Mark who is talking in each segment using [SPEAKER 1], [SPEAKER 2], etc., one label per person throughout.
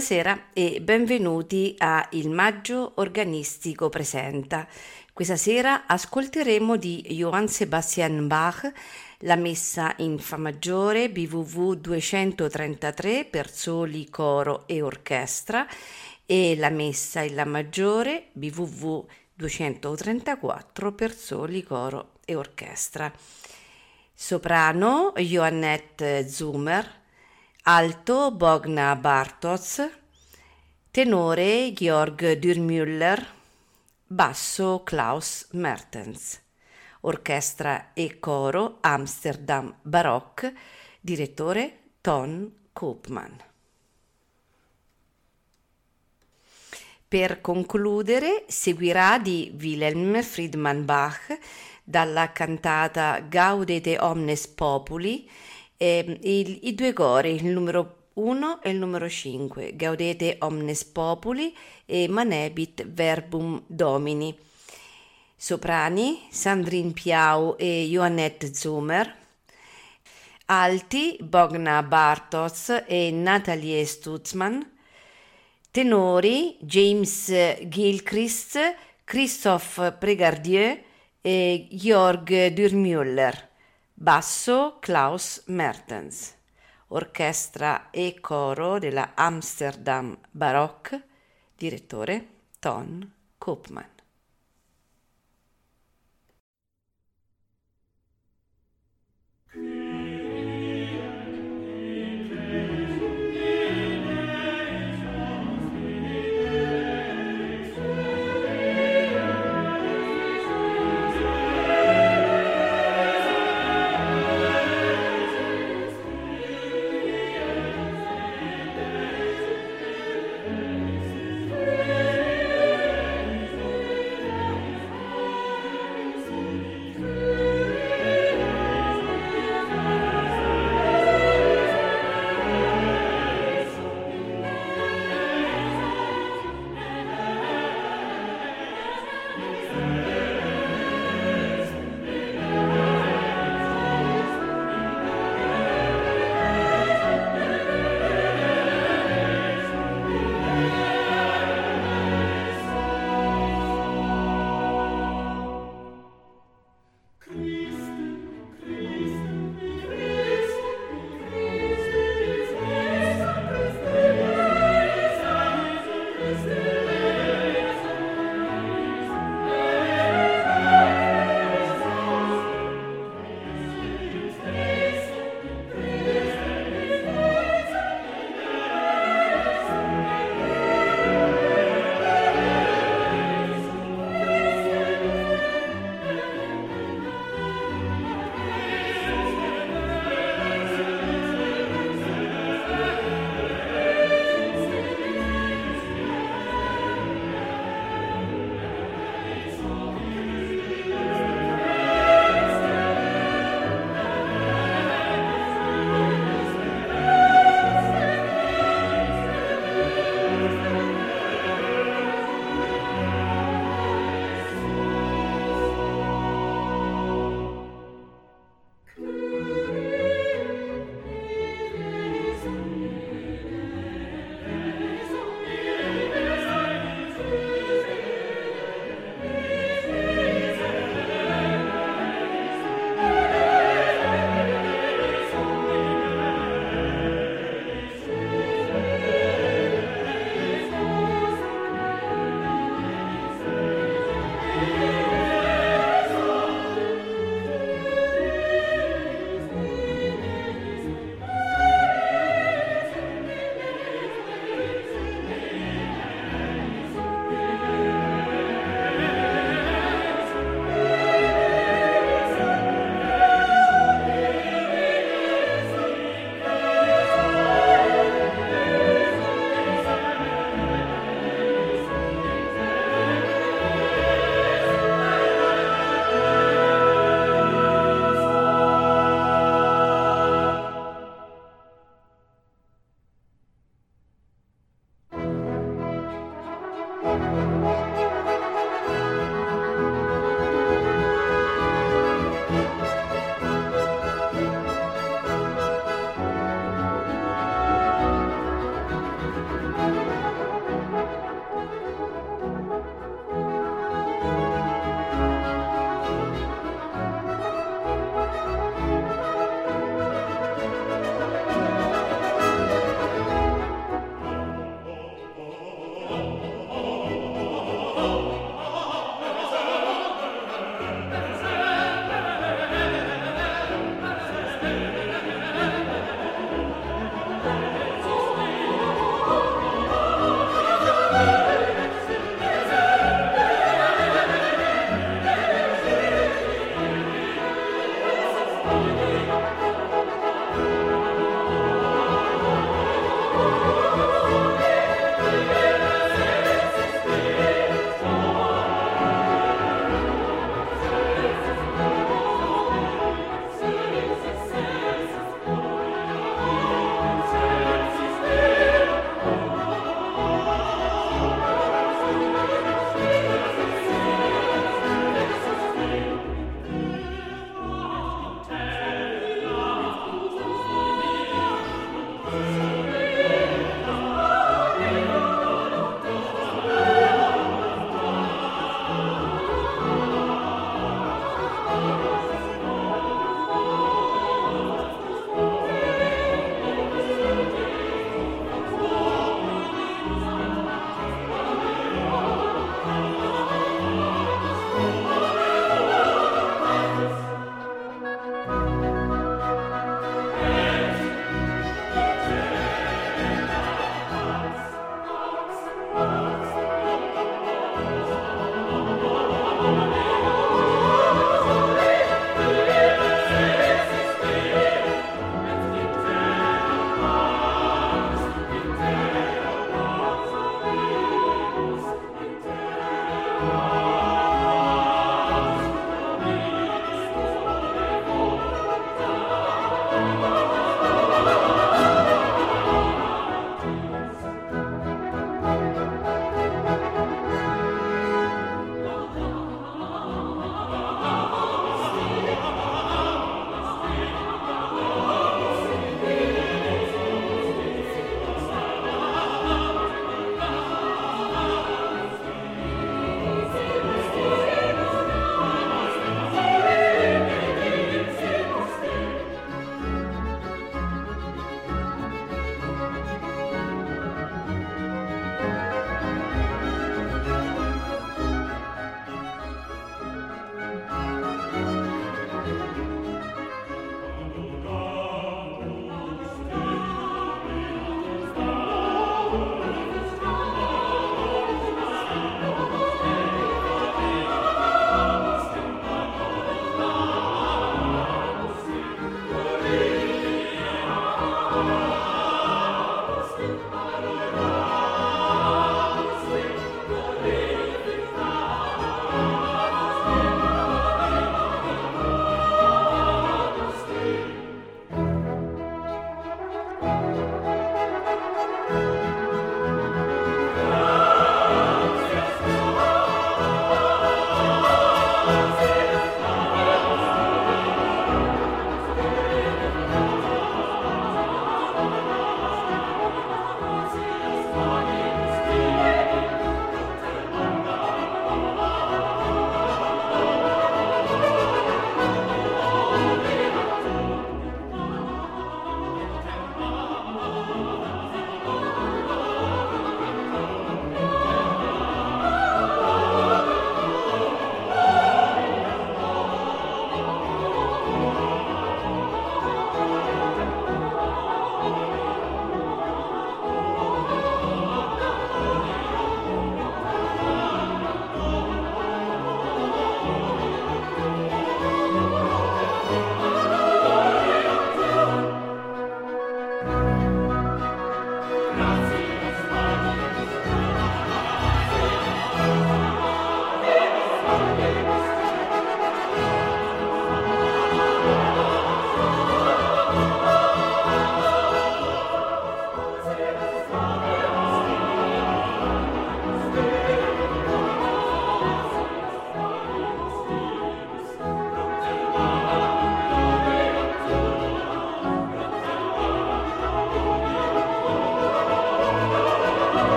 [SPEAKER 1] Buonasera e benvenuti a Il Maggio Organistico Presenta. Questa sera ascolteremo di Johann Sebastian Bach la messa in Fa maggiore BWV 233 per soli, coro e orchestra e la messa in La maggiore BWV 234 per soli, coro e orchestra. Soprano Johannette Zumer alto Bogna Bartos, tenore Georg Dürmüller, basso Klaus Mertens, orchestra e coro Amsterdam Baroque, direttore Ton Koopman. Per concludere seguirà di Wilhelm Friedman Bach dalla cantata Gaudete omnes populi eh, i, i due cori, il numero 1 e il numero 5, Gaudete omnes populi e Manebit verbum domini. Soprani, Sandrine Piau e Joannette Zumer. Alti, Bogna Bartos e Nathalie Stutzman. Tenori, James Gilchrist, Christophe Pregardieu e Georg Dürmüller. Basso Klaus Mertens. Orchestra e coro della Amsterdam Baroque. Direttore Ton Koopman.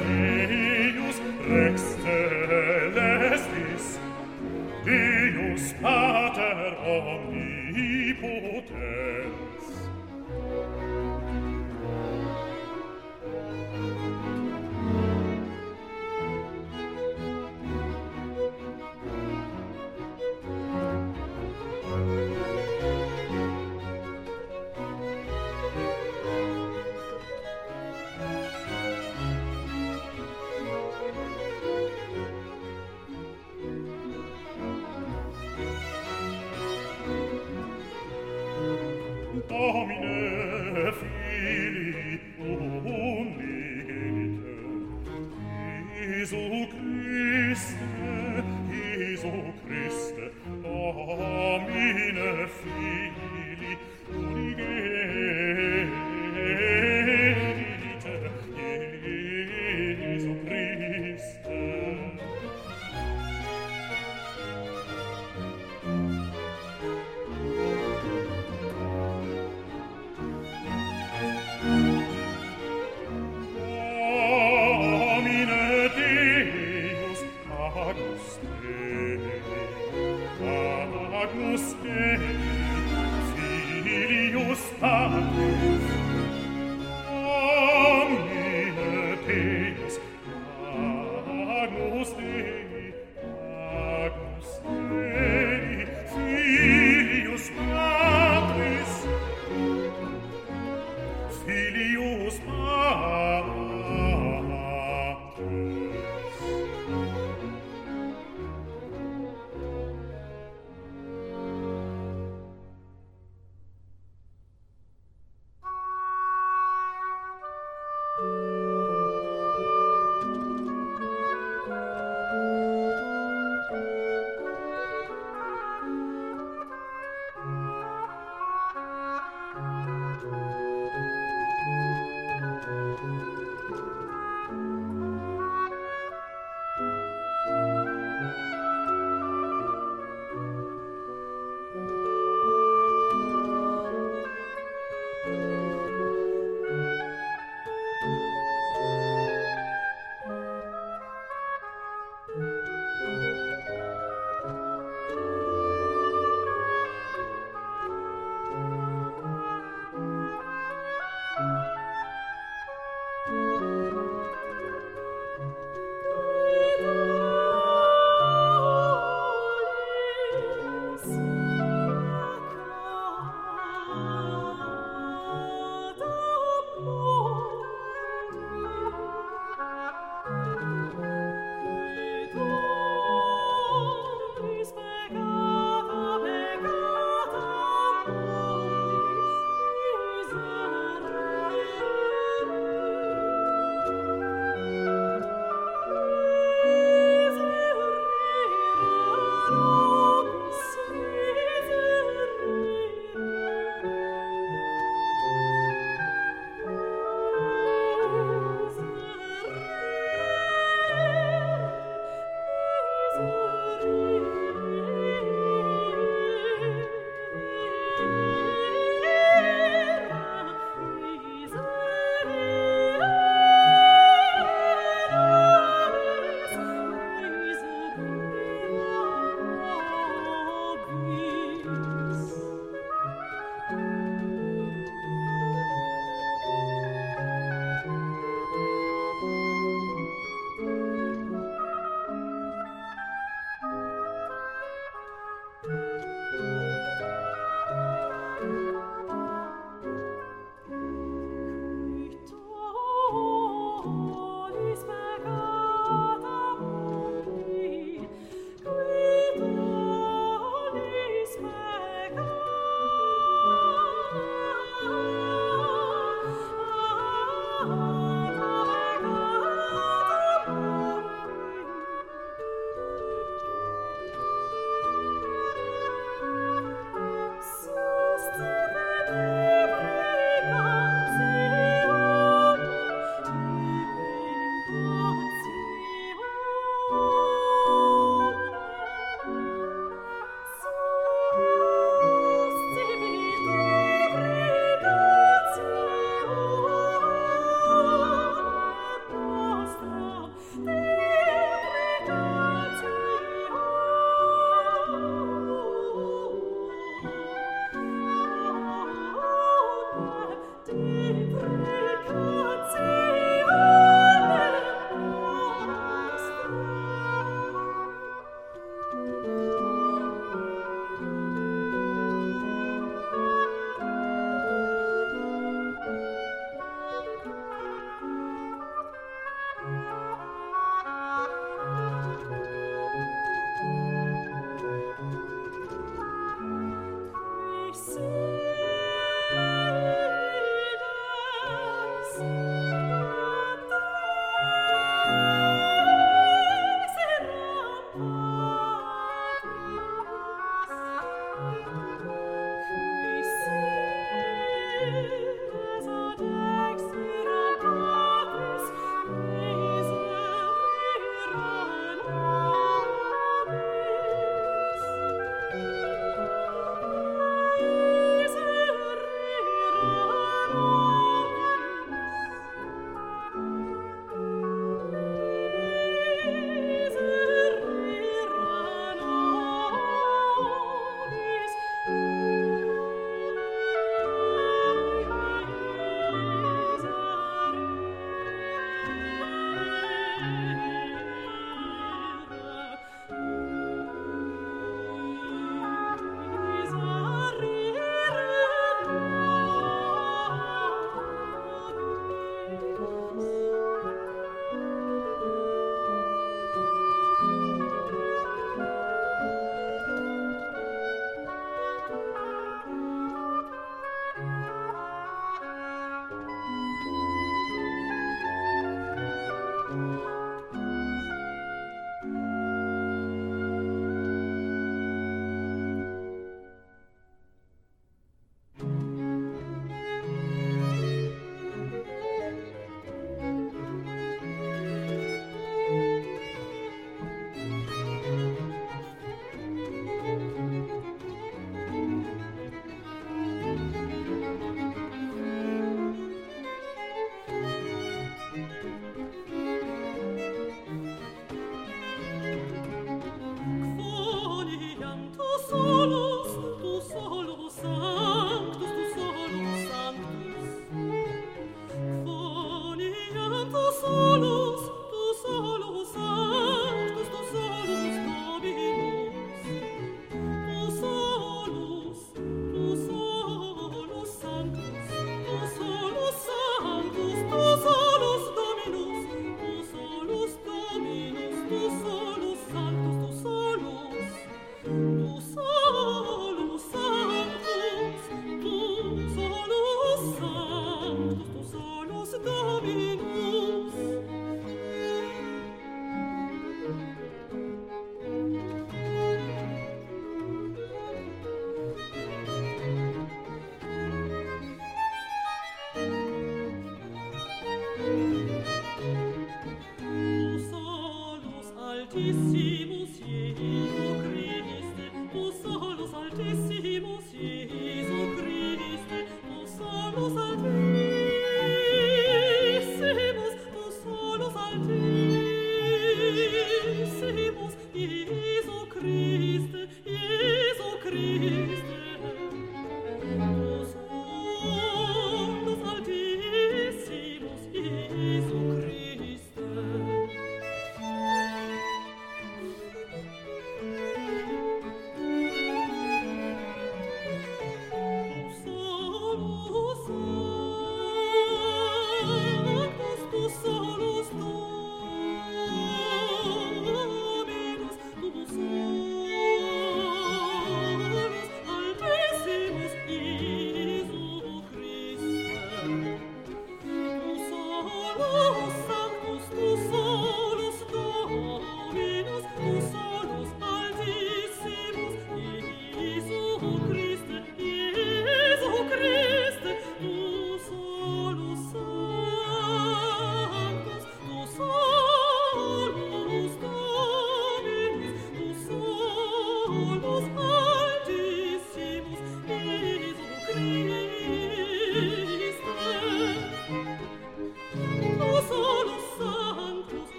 [SPEAKER 2] Deus rex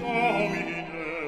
[SPEAKER 3] Dominus